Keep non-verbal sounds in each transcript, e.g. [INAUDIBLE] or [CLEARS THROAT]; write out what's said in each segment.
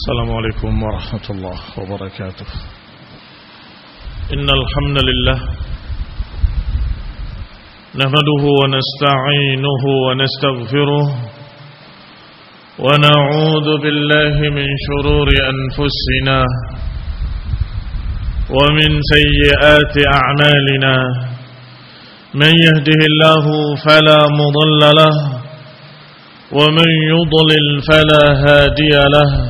السلام عليكم ورحمة الله وبركاته. إن الحمد لله نحمده ونستعينه ونستغفره ونعوذ بالله من شرور أنفسنا ومن سيئات أعمالنا. من يهده الله فلا مضل له ومن يضلل فلا هادي له.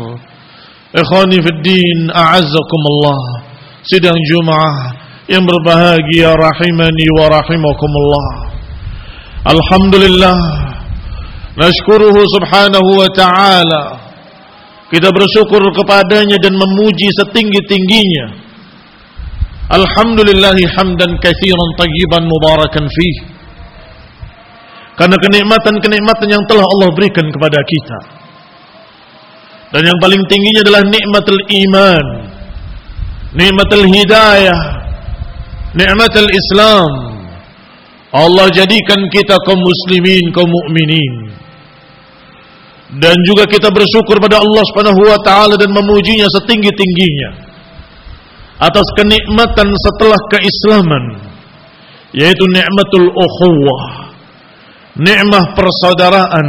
Ikhwani fi din a'azzakumullah. Sidang Jumaah yang berbahagia rahimani wa rahimakumullah. Alhamdulillah Nashkuruhu subhanahu wa ta'ala. Kita bersyukur kepadanya dan memuji setinggi-tingginya. Alhamdulillahi hamdan kathiran tayyiban mubarakan fih. Karena kenikmatan-kenikmatan yang telah Allah berikan kepada kita dan yang paling tingginya adalah nikmatul iman, nikmatul hidayah, nikmatul Islam. Allah jadikan kita kaum muslimin, kaum mukminin. Dan juga kita bersyukur pada Allah Subhanahu wa taala dan memujinya setinggi-tingginya. Atas kenikmatan setelah keislaman. Yaitu nikmatul ukhuwah, nikmah persaudaraan,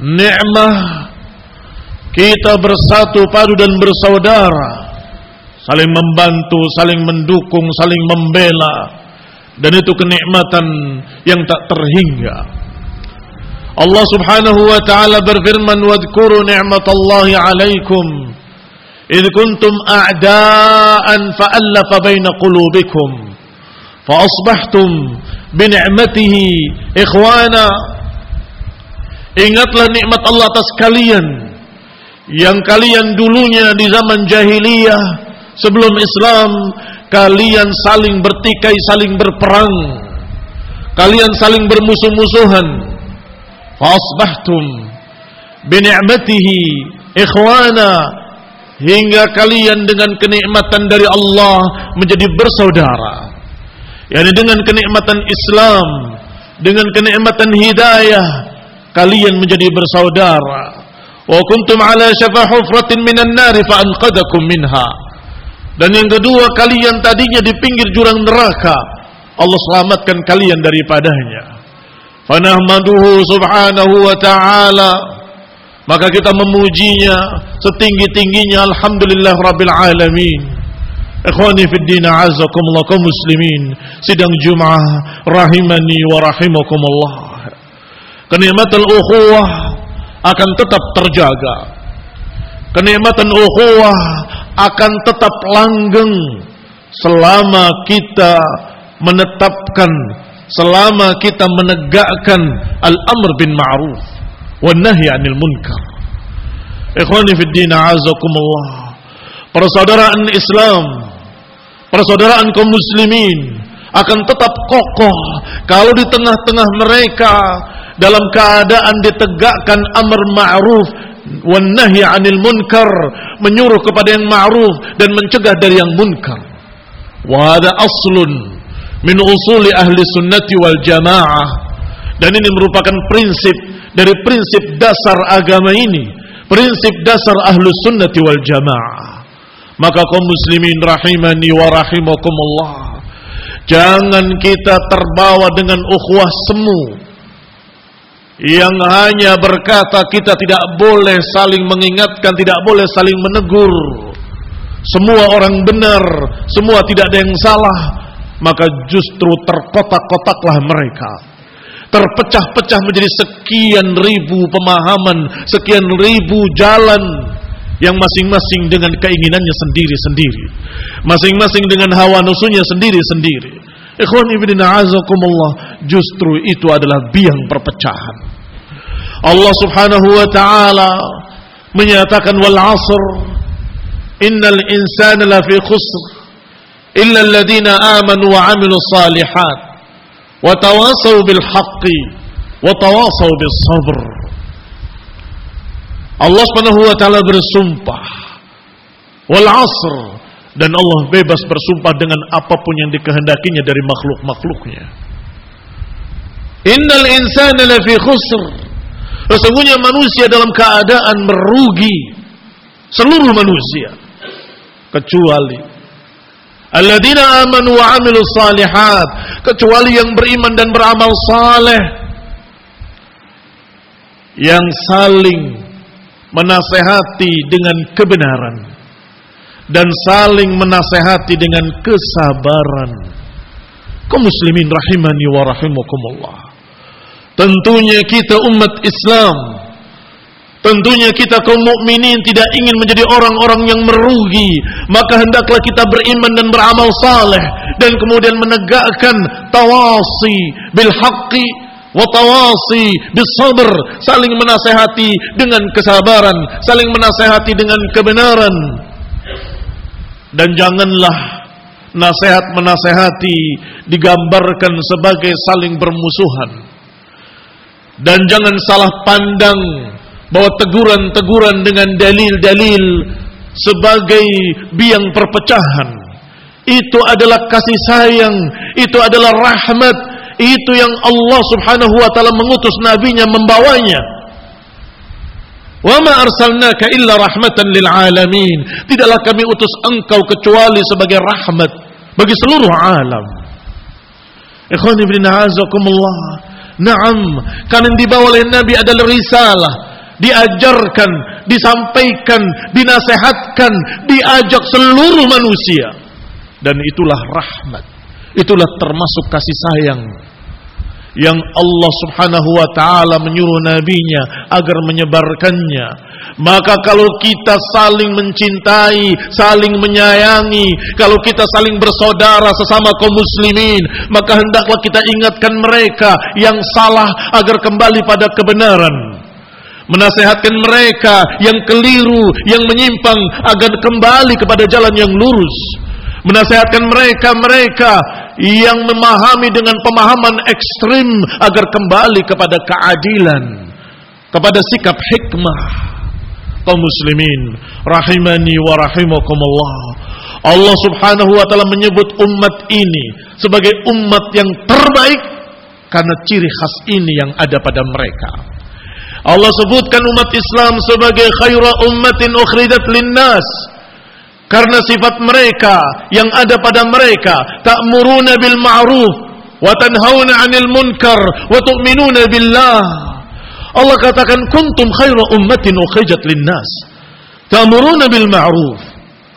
nikmah kita bersatu padu dan bersaudara. Saling membantu, saling mendukung, saling membela. Dan itu kenikmatan yang tak terhingga. Allah subhanahu wa ta'ala berfirman wadhkuru ni'matallahi alaikum. Idh kuntum a'daan fa'allafa baina qulubikum. Fa'asbahtum bini'matihi ikhwana. Ingatlah nikmat Allah atas kalian yang kalian dulunya di zaman jahiliyah sebelum Islam kalian saling bertikai, saling berperang. Kalian saling bermusuh-musuhan. Fasbahtum bi ikhwana hingga kalian dengan kenikmatan dari Allah menjadi bersaudara. Yani dengan kenikmatan Islam, dengan kenikmatan hidayah kalian menjadi bersaudara wa kuntum ala syafa hufratin minan nari fa anqadakum minha. Dan yang kedua kalian tadinya di pinggir jurang neraka. Allah selamatkan kalian daripadanya. Fanahmaduhu subhanahu wa ta'ala. Maka kita memujinya setinggi-tingginya. Alhamdulillah rabbil alamin. Ikhwani fid din muslimin. Sidang jumaah rahimani wa rahimakumullah. Kenikmatan ukhuwah akan tetap terjaga. kenikmatan ukhuwah akan tetap langgeng selama kita menetapkan selama kita menegakkan al-amr bin ma'ruf wan nahi 'anil munkar. Ikhwani fid din a'azakumullah. Persaudaraan Islam, persaudaraan kaum muslimin akan tetap kokoh kalau di tengah-tengah mereka dalam keadaan ditegakkan amr ma'ruf wan nahi 'anil munkar, menyuruh kepada yang ma'ruf dan mencegah dari yang munkar. Wa hada aslun min usuli ahli sunnati wal jamaah. Dan ini merupakan prinsip dari prinsip dasar agama ini prinsip dasar ahlu sunnati wal jamaah. Maka kaum muslimin rahimani wa rahimakumullah jangan kita terbawa dengan ukhuwah semu yang hanya berkata kita tidak boleh saling mengingatkan tidak boleh saling menegur semua orang benar semua tidak ada yang salah maka justru terkotak-kotaklah mereka. Terpecah-pecah menjadi sekian ribu pemahaman, sekian ribu jalan yang masing-masing dengan keinginannya sendiri-sendiri. Masing-masing dengan hawa nafsunya sendiri-sendiri. Ikhwan ibn a'azakumullah, justru itu adalah biang perpecahan. Allah Subhanahu wa taala menyatakan wal 'asr innal insana lafi khusr illa alladhina amanu wa 'amilus salihat wa tawasaw bil haqqi wa bis sabr Allah Subhanahu wa taala bersumpah wal 'asr dan Allah bebas bersumpah dengan apa pun yang dikehendakinya dari makhluk-makhluknya. Innal insana lafi khusr. Sesungguhnya manusia dalam keadaan merugi. Seluruh manusia kecuali Alladzina amanu wa amilu salihat. Kecuali yang beriman dan beramal saleh. Yang saling menasehati dengan kebenaran. Dan saling menasehati dengan kesabaran. Kau muslimin rahimani wa rahimakumullah. Tentunya kita umat Islam Tentunya kita kaum mukminin tidak ingin menjadi orang-orang yang merugi, maka hendaklah kita beriman dan beramal saleh dan kemudian menegakkan tawasi bil haqqi wa tawasi bis sabr, saling menasehati dengan kesabaran, saling menasehati dengan kebenaran. Dan janganlah nasihat menasehati digambarkan sebagai saling bermusuhan. Dan jangan salah pandang bahwa teguran-teguran dengan dalil-dalil sebagai biang perpecahan itu adalah kasih sayang, itu adalah rahmat, itu yang Allah Subhanahu wa taala mengutus nabinya membawanya. Wa ma arsalnaka illa rahmatan lil alamin. Tidaklah kami utus engkau kecuali sebagai rahmat bagi seluruh alam. Ikhwan ibn a'azakumullah. Naam, karena yang dibawa oleh Nabi adalah risalah, diajarkan, disampaikan, dinasehatkan, diajak seluruh manusia. Dan itulah rahmat. Itulah termasuk kasih sayang yang Allah Subhanahu wa taala menyuruh nabinya agar menyebarkannya. Maka kalau kita saling mencintai, saling menyayangi, kalau kita saling bersaudara sesama kaum muslimin, maka hendaklah kita ingatkan mereka yang salah agar kembali pada kebenaran menasehatkan mereka yang keliru, yang menyimpang agar kembali kepada jalan yang lurus. Menasehatkan mereka-mereka yang memahami dengan pemahaman ekstrim agar kembali kepada keadilan, kepada sikap hikmah. Kaum muslimin rahimani wa rahimakumullah. Allah Subhanahu wa taala menyebut umat ini sebagai umat yang terbaik karena ciri khas ini yang ada pada mereka. Allah sebutkan umat Islam sebagai khaira ummatin ukhridat linnas karena sifat mereka yang ada pada mereka ta'muruna bil ma'ruf wa tanhauna 'anil munkar wa tu'minuna billah. Allah katakan kuntum khaira ummatin ukhrijat linnas. Ta'muruna bil ma'ruf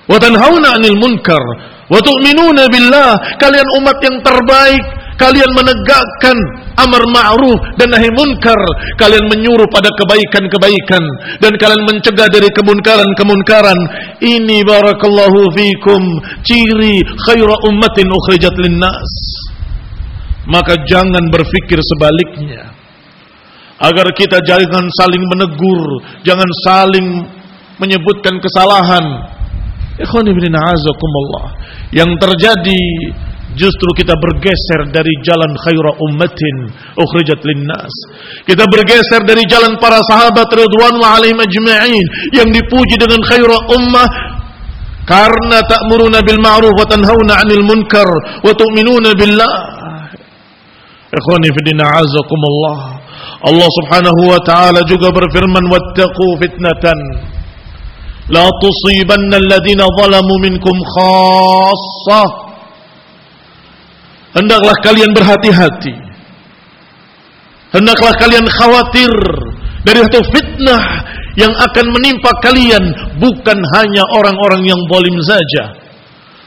wa tanhauna 'anil munkar wa tu'minuna billah. Kalian umat yang terbaik kalian menegakkan amar ma'ruf dan nahi munkar. Kalian menyuruh pada kebaikan-kebaikan dan kalian mencegah dari kemunkaran-kemunkaran. Ini barakallahu fikum ciri khaira ummatin ukhrijat linnas. Maka jangan berpikir sebaliknya. Agar kita jangan saling menegur, jangan saling menyebutkan kesalahan. Ikhwani Yang terjadi Justru kita bergeser dari jalan khaira ummatin ukhrijat linnas. Kita bergeser dari jalan para sahabat wa alaihim ajma'in yang dipuji dengan khaira ummah karena ta'muruna bil ma'ruf wa tanhauna 'anil munkar wa tu'minuna billah. Ikhwani fi din azakumullah. Allah Subhanahu wa taala juga berfirman wattaqu fitnatan la tusibanna alladhina zalamu minkum khassah Hendaklah kalian berhati-hati. Hendaklah kalian khawatir dari satu fitnah yang akan menimpa kalian bukan hanya orang-orang yang bolim saja.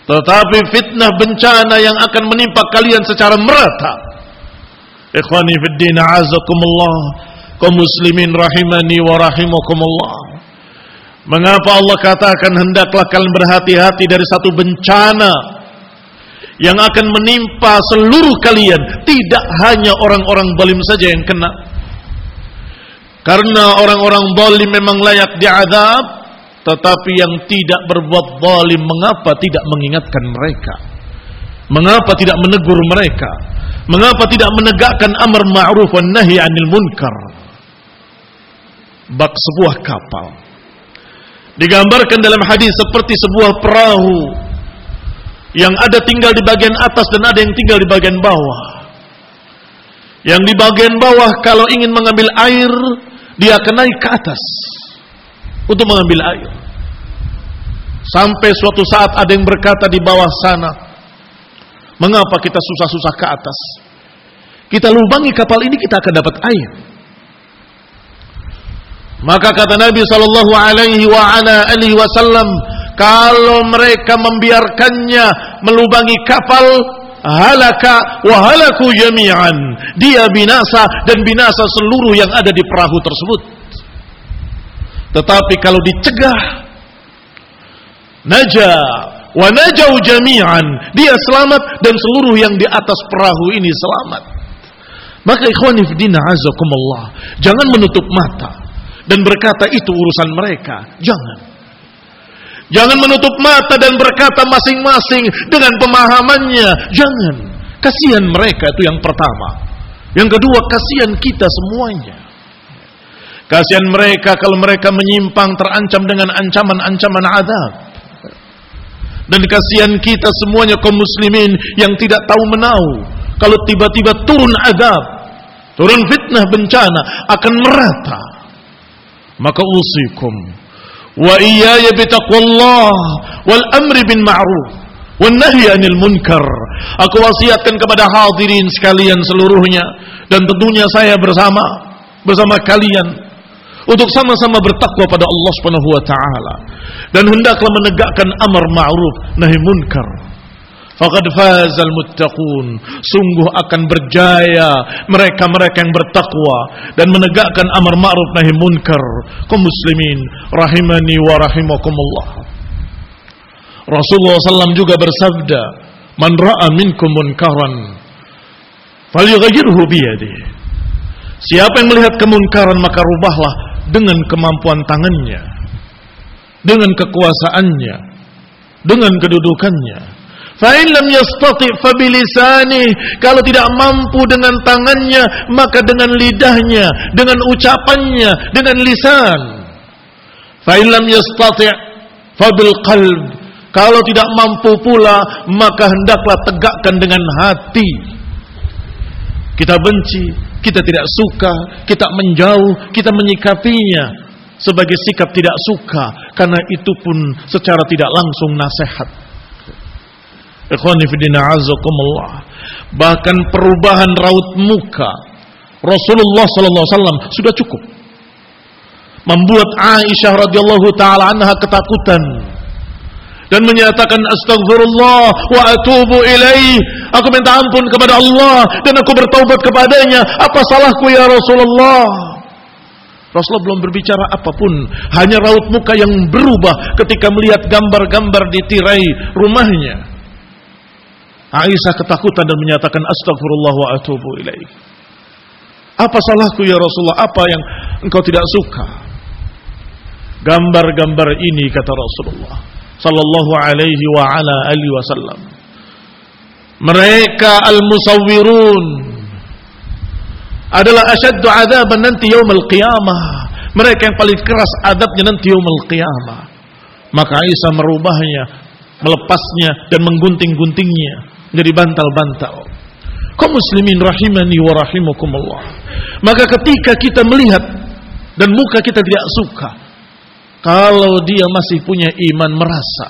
Tetapi fitnah bencana yang akan menimpa kalian secara merata. Ikhwani fid din azakumullah, kaum muslimin rahimani wa rahimakumullah. Mengapa Allah katakan hendaklah kalian berhati-hati dari satu bencana yang akan menimpa seluruh kalian. Tidak hanya orang-orang zalim saja yang kena. Karena orang-orang zalim memang layak diazab tetapi yang tidak berbuat zalim mengapa tidak mengingatkan mereka? Mengapa tidak menegur mereka? Mengapa tidak menegakkan amar ma'ruf wan nahi 'anil munkar? Bak sebuah kapal. Digambarkan dalam hadis seperti sebuah perahu yang ada tinggal di bagian atas dan ada yang tinggal di bagian bawah. Yang di bagian bawah kalau ingin mengambil air, dia akan naik ke atas untuk mengambil air. Sampai suatu saat ada yang berkata di bawah sana, mengapa kita susah-susah ke atas? Kita lubangi kapal ini kita akan dapat air. Maka kata Nabi sallallahu alaihi wasallam, kalau mereka membiarkannya melubangi kapal halaka wa halaku jami'an. Dia binasa dan binasa seluruh yang ada di perahu tersebut. Tetapi kalau dicegah naja wa najau jami'an. Dia selamat dan seluruh yang di atas perahu ini selamat. Maka ikhwani fidina azakumullah jangan menutup mata dan berkata itu urusan mereka. Jangan Jangan menutup mata dan berkata masing-masing dengan pemahamannya. Jangan. Kasihan mereka itu yang pertama. Yang kedua, kasihan kita semuanya. Kasihan mereka kalau mereka menyimpang terancam dengan ancaman-ancaman azab. Dan kasihan kita semuanya kaum muslimin yang tidak tahu menau. Kalau tiba-tiba turun azab, turun fitnah bencana akan merata. Maka usikum wa iyaya bitaqwallah wal amri bin ma'ruf wan nahyi anil munkar. Aku wasiatkan kepada hadirin sekalian seluruhnya dan tentunya saya bersama bersama kalian untuk sama-sama bertakwa pada Allah Subhanahu wa taala dan hendaklah menegakkan amar ma'ruf nahi munkar Faqad fazal muttaqun. Sungguh akan berjaya mereka-mereka yang bertakwa dan menegakkan amar ma'ruf nahi munkar. Kaum muslimin rahimani wa rahimakumullah. Rasulullah SAW juga bersabda, "Man ra'a minkum munkaran falyughayyirhu biyadihi." Siapa yang melihat kemunkaran maka rubahlah dengan kemampuan tangannya, dengan kekuasaannya, dengan kedudukannya. Fa'in lam yastati fabilisani. Kalau tidak mampu dengan tangannya, maka dengan lidahnya, dengan ucapannya, dengan lisan. Fa'in lam yastati fabil qalb. Kalau tidak mampu pula, maka hendaklah tegakkan dengan hati. Kita benci, kita tidak suka, kita menjauh, kita menyikapinya sebagai sikap tidak suka karena itu pun secara tidak langsung nasihat Ikhwani fidina azakumullah. Bahkan perubahan raut muka Rasulullah sallallahu alaihi wasallam sudah cukup membuat Aisyah radhiyallahu taala anha ketakutan dan menyatakan astagfirullah wa atubu ilaih. Aku minta ampun kepada Allah dan aku bertaubat kepadanya. Apa salahku ya Rasulullah? Rasulullah belum berbicara apa pun, hanya raut muka yang berubah ketika melihat gambar-gambar di tirai rumahnya. Aisyah ketakutan dan menyatakan astagfirullah wa atubu ilaih. Apa salahku ya Rasulullah? Apa yang engkau tidak suka? Gambar-gambar ini kata Rasulullah sallallahu alaihi wa ala alihi wasallam. Mereka al-musawwirun adalah asyaddu adaban nanti yaumul qiyamah. Mereka yang paling keras adabnya nanti yaumul qiyamah. Maka Isa merubahnya, melepasnya dan menggunting-guntingnya menjadi bantal-bantal. Kaum muslimin rahimani wa rahimakumullah. Maka ketika kita melihat dan muka kita tidak suka kalau dia masih punya iman merasa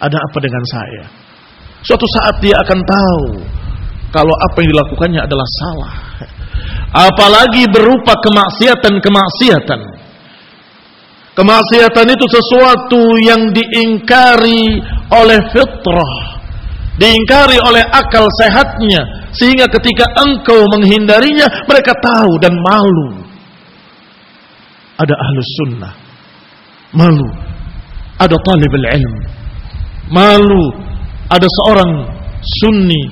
ada apa dengan saya. Suatu saat dia akan tahu kalau apa yang dilakukannya adalah salah. Apalagi berupa kemaksiatan-kemaksiatan. Kemaksiatan itu sesuatu yang diingkari oleh fitrah. Diingkari oleh akal sehatnya. Sehingga ketika engkau menghindarinya, mereka tahu dan malu. Ada ahlus sunnah. Malu. Ada talib ilm. Malu. Ada seorang sunni.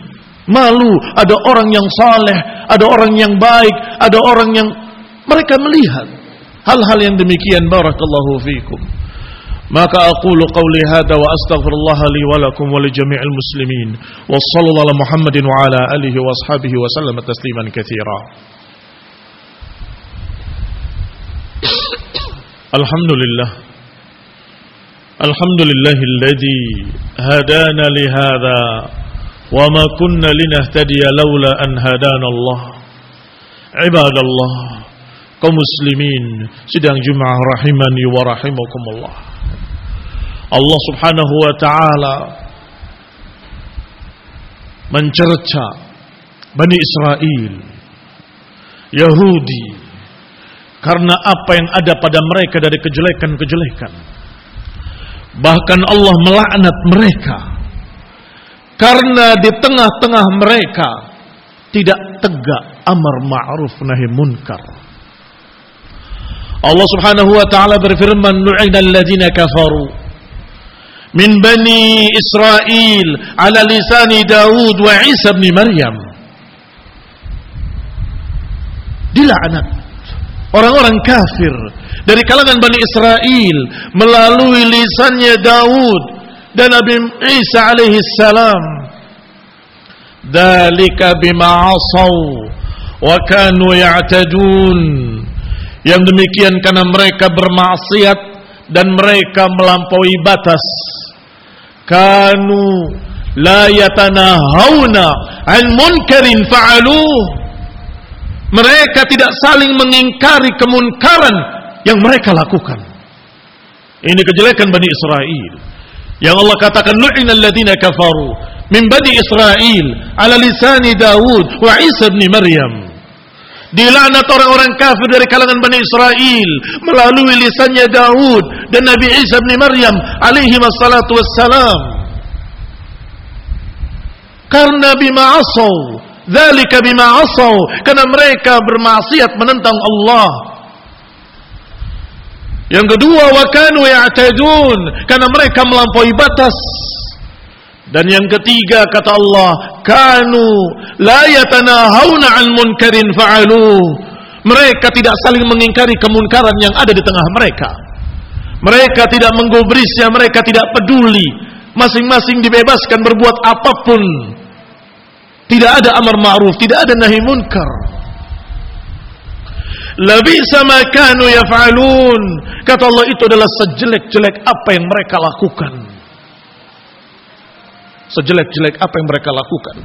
Malu. Ada orang yang saleh. Ada orang yang baik. Ada orang yang mereka melihat hal-hal yang demikian. Barakallahu fikum ماك أقول قولي هذا وأستغفر الله لي ولكم ولجميع المسلمين وصلى الله على محمد وعلى آله وأصحابه وسلم تسليما كثيرا. الحمد لله. الحمد لله الذي هدانا لهذا وما كنا لنهتدي لولا أن هدانا الله. عباد الله كمسلمين سيدنا جمعة رحمني ورحمكم الله. Allah Subhanahu wa taala mencerca Bani Israel Yahudi karena apa yang ada pada mereka dari kejelekan-kejelekan Bahkan Allah melaknat mereka karena di tengah-tengah mereka tidak tegak amar ma'ruf nahi munkar. Allah Subhanahu wa taala berfirman lu'ina alladziina kafaru min bani Israel ala lisani Daud wa Isa bin Maryam. Dilaknat orang-orang kafir dari kalangan Bani Israel melalui lisannya Daud dan Nabi Isa alaihi salam. Dalika bima asaw wa kanu ya'tadun. Yang demikian karena mereka bermaksiat dan mereka melampaui batas. Kanu la yatanahawna an munkarin fa'aluh. Mereka tidak saling mengingkari kemunkaran yang mereka lakukan. Ini kejelekan Bani Israel. Yang Allah katakan lu'ina alladziina kafaru min Bani Israel ala lisani Daud wa Isa bin Maryam. Dilaknat orang-orang kafir dari kalangan Bani Israel melalui lisannya Daud dan Nabi Isa bin Maryam alaihi wassalatu wassalam. Karena bima asaw, dzalika bima asaw, karena mereka bermaksiat menentang Allah yang kedua wakanu ya'tadun karena mereka melampaui batas. Dan yang ketiga kata Allah, kanu la yatanahawna 'an munkarin fa'alu. Mereka tidak saling mengingkari kemunkaran yang ada di tengah mereka. Mereka tidak menggubrisnya, mereka tidak peduli. Masing-masing dibebaskan berbuat apa pun. Tidak ada amar ma'ruf, tidak ada nahi munkar. Lebih sama kanu yaf'alun. Kata Allah itu adalah sejelek-jelek apa yang mereka lakukan. Sejelek-jelek apa yang mereka lakukan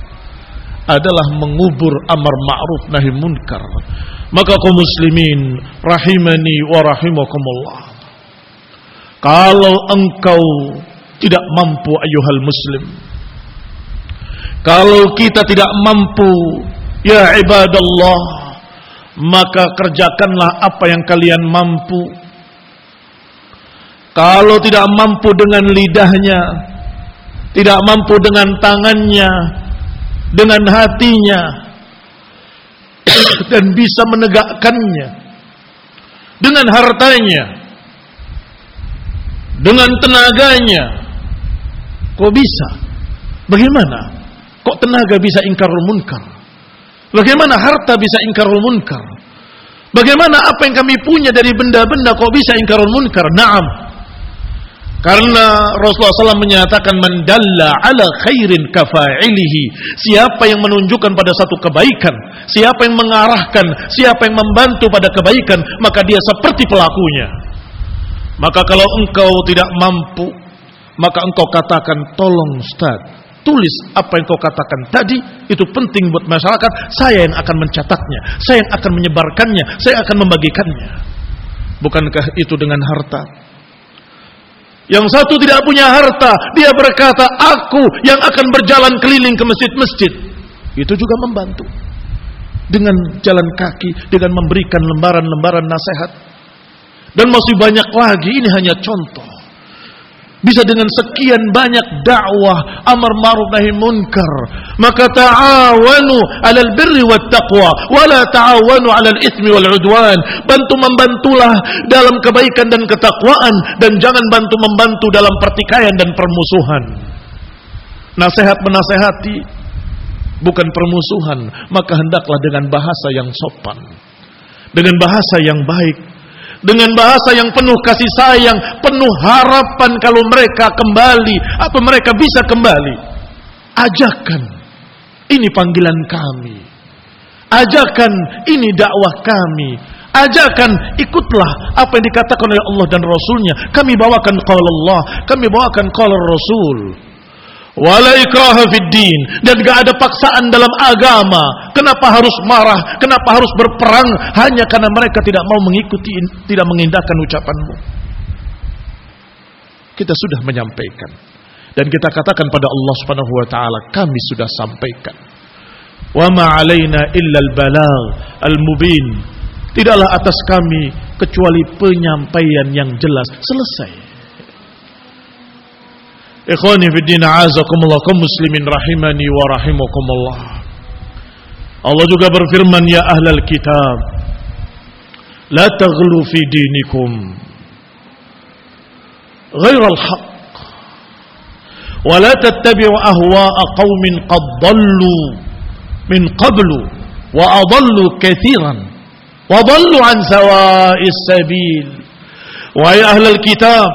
adalah mengubur amar ma'ruf nahi munkar. Maka kaum muslimin rahimani wa rahimakumullah. Kalau engkau tidak mampu ayuhal muslim. Kalau kita tidak mampu ya ibadallah maka kerjakanlah apa yang kalian mampu. Kalau tidak mampu dengan lidahnya, tidak mampu dengan tangannya, dengan hatinya, [CLEARS THROAT] dan bisa menegakkannya dengan hartanya, dengan tenaganya. Kok bisa? Bagaimana? Kok tenaga bisa ingkarul munkar? Bagaimana harta bisa ingkarul munkar? Bagaimana apa yang kami punya dari benda-benda kok bisa ingkarul munkar? Naam. Karena Rasulullah SAW menyatakan mendalla ala khairin kafa'ilihi. Siapa yang menunjukkan pada satu kebaikan, siapa yang mengarahkan, siapa yang membantu pada kebaikan, maka dia seperti pelakunya. Maka kalau engkau tidak mampu, maka engkau katakan tolong Ustaz, tulis apa yang kau katakan tadi itu penting buat masyarakat saya yang akan mencatatnya saya yang akan menyebarkannya saya akan membagikannya bukankah itu dengan harta yang satu tidak punya harta dia berkata aku yang akan berjalan keliling ke masjid-masjid. Itu juga membantu. Dengan jalan kaki dengan memberikan lembaran-lembaran nasihat. Dan masih banyak lagi ini hanya contoh bisa dengan sekian banyak dakwah amar ma'ruf nahi munkar. Maka ta'awanu 'alal birri wat taqwa wa la ta'awanu 'alal itsmi wal 'udwan. Bantu membantulah dalam kebaikan dan ketakwaan dan jangan bantu membantu dalam pertikaian dan permusuhan. Nasihat menasehati bukan permusuhan maka hendaklah dengan bahasa yang sopan. Dengan bahasa yang baik dengan bahasa yang penuh kasih sayang, penuh harapan kalau mereka kembali atau mereka bisa kembali. Ajakan, ini panggilan kami. Ajakan, ini dakwah kami. Ajakan, ikutlah apa yang dikatakan oleh Allah dan Rasulnya. Kami bawakan qala Allah, kami bawakan qala Rasul. Wala ikraha fid din dan gak ada paksaan dalam agama. Kenapa harus marah? Kenapa harus berperang hanya karena mereka tidak mau mengikuti tidak mengindahkan ucapanmu? Kita sudah menyampaikan dan kita katakan pada Allah Subhanahu wa taala, kami sudah sampaikan. Wa ma alaina illa al-balagh al-mubin. Tidaklah atas kami kecuali penyampaian yang jelas. Selesai. Ikhwani fi din azakumullah kaum muslimin rahimani wa rahimakumullah. Allah juga berfirman ya ahlal kitab la taghlu fi dinikum غير الحق ولا تتبعوا أهواء قوم قد ضلوا من قبل وأضلوا كثيرا وضلوا عن سواء السبيل ويا أهل الكتاب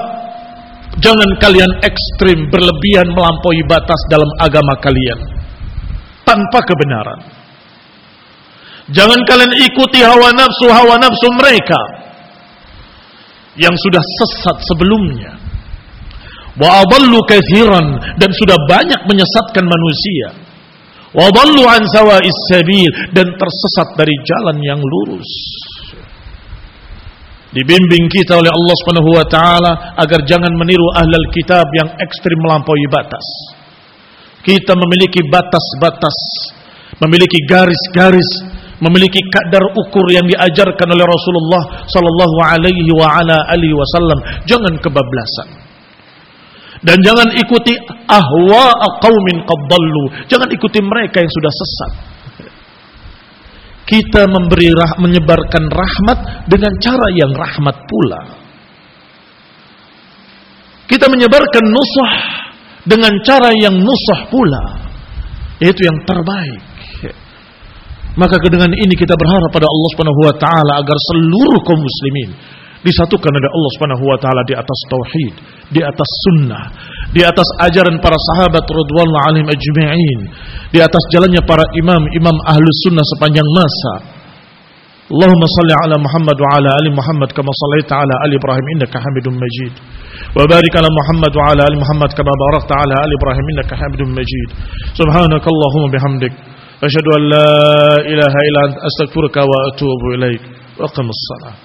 Jangan kalian ekstrim berlebihan melampaui batas dalam agama kalian tanpa kebenaran. Jangan kalian ikuti hawa nafsu hawa nafsu mereka yang sudah sesat sebelumnya. Wa adallu katsiran dan sudah banyak menyesatkan manusia. Wa adallu an sawa'is dan tersesat dari jalan yang lurus dibimbing kita oleh Allah Subhanahu wa taala agar jangan meniru ahlul kitab yang ekstrim melampaui batas. Kita memiliki batas-batas, memiliki garis-garis, memiliki kadar ukur yang diajarkan oleh Rasulullah sallallahu alaihi wa ala alihi wasallam. Jangan kebablasan. Dan jangan ikuti ahwa qaumin qad Jangan ikuti mereka yang sudah sesat kita memberi rah, menyebarkan rahmat dengan cara yang rahmat pula. Kita menyebarkan nusah dengan cara yang nusah pula. Yaitu yang terbaik. Maka dengan ini kita berharap pada Allah Subhanahu wa taala agar seluruh kaum muslimin disatukan oleh Allah Subhanahu wa taala di atas tauhid, di atas sunnah, di atas ajaran para sahabat radhiyallahu alaihim ajma'in, di atas jalannya para imam-imam ahlus sunnah sepanjang masa. Allahumma salli ala Muhammad wa ala ali Muhammad kama sallaita ala ali Ibrahim innaka Hamidum Majid. Wa barik ala Muhammad wa ala ali Muhammad kama barakta ala ali Ibrahim innaka Hamidum Majid. Subhanakallahumma bihamdik la ilaha illa anta astaghfiruka wa atubu ilaik. Wa qimus salat.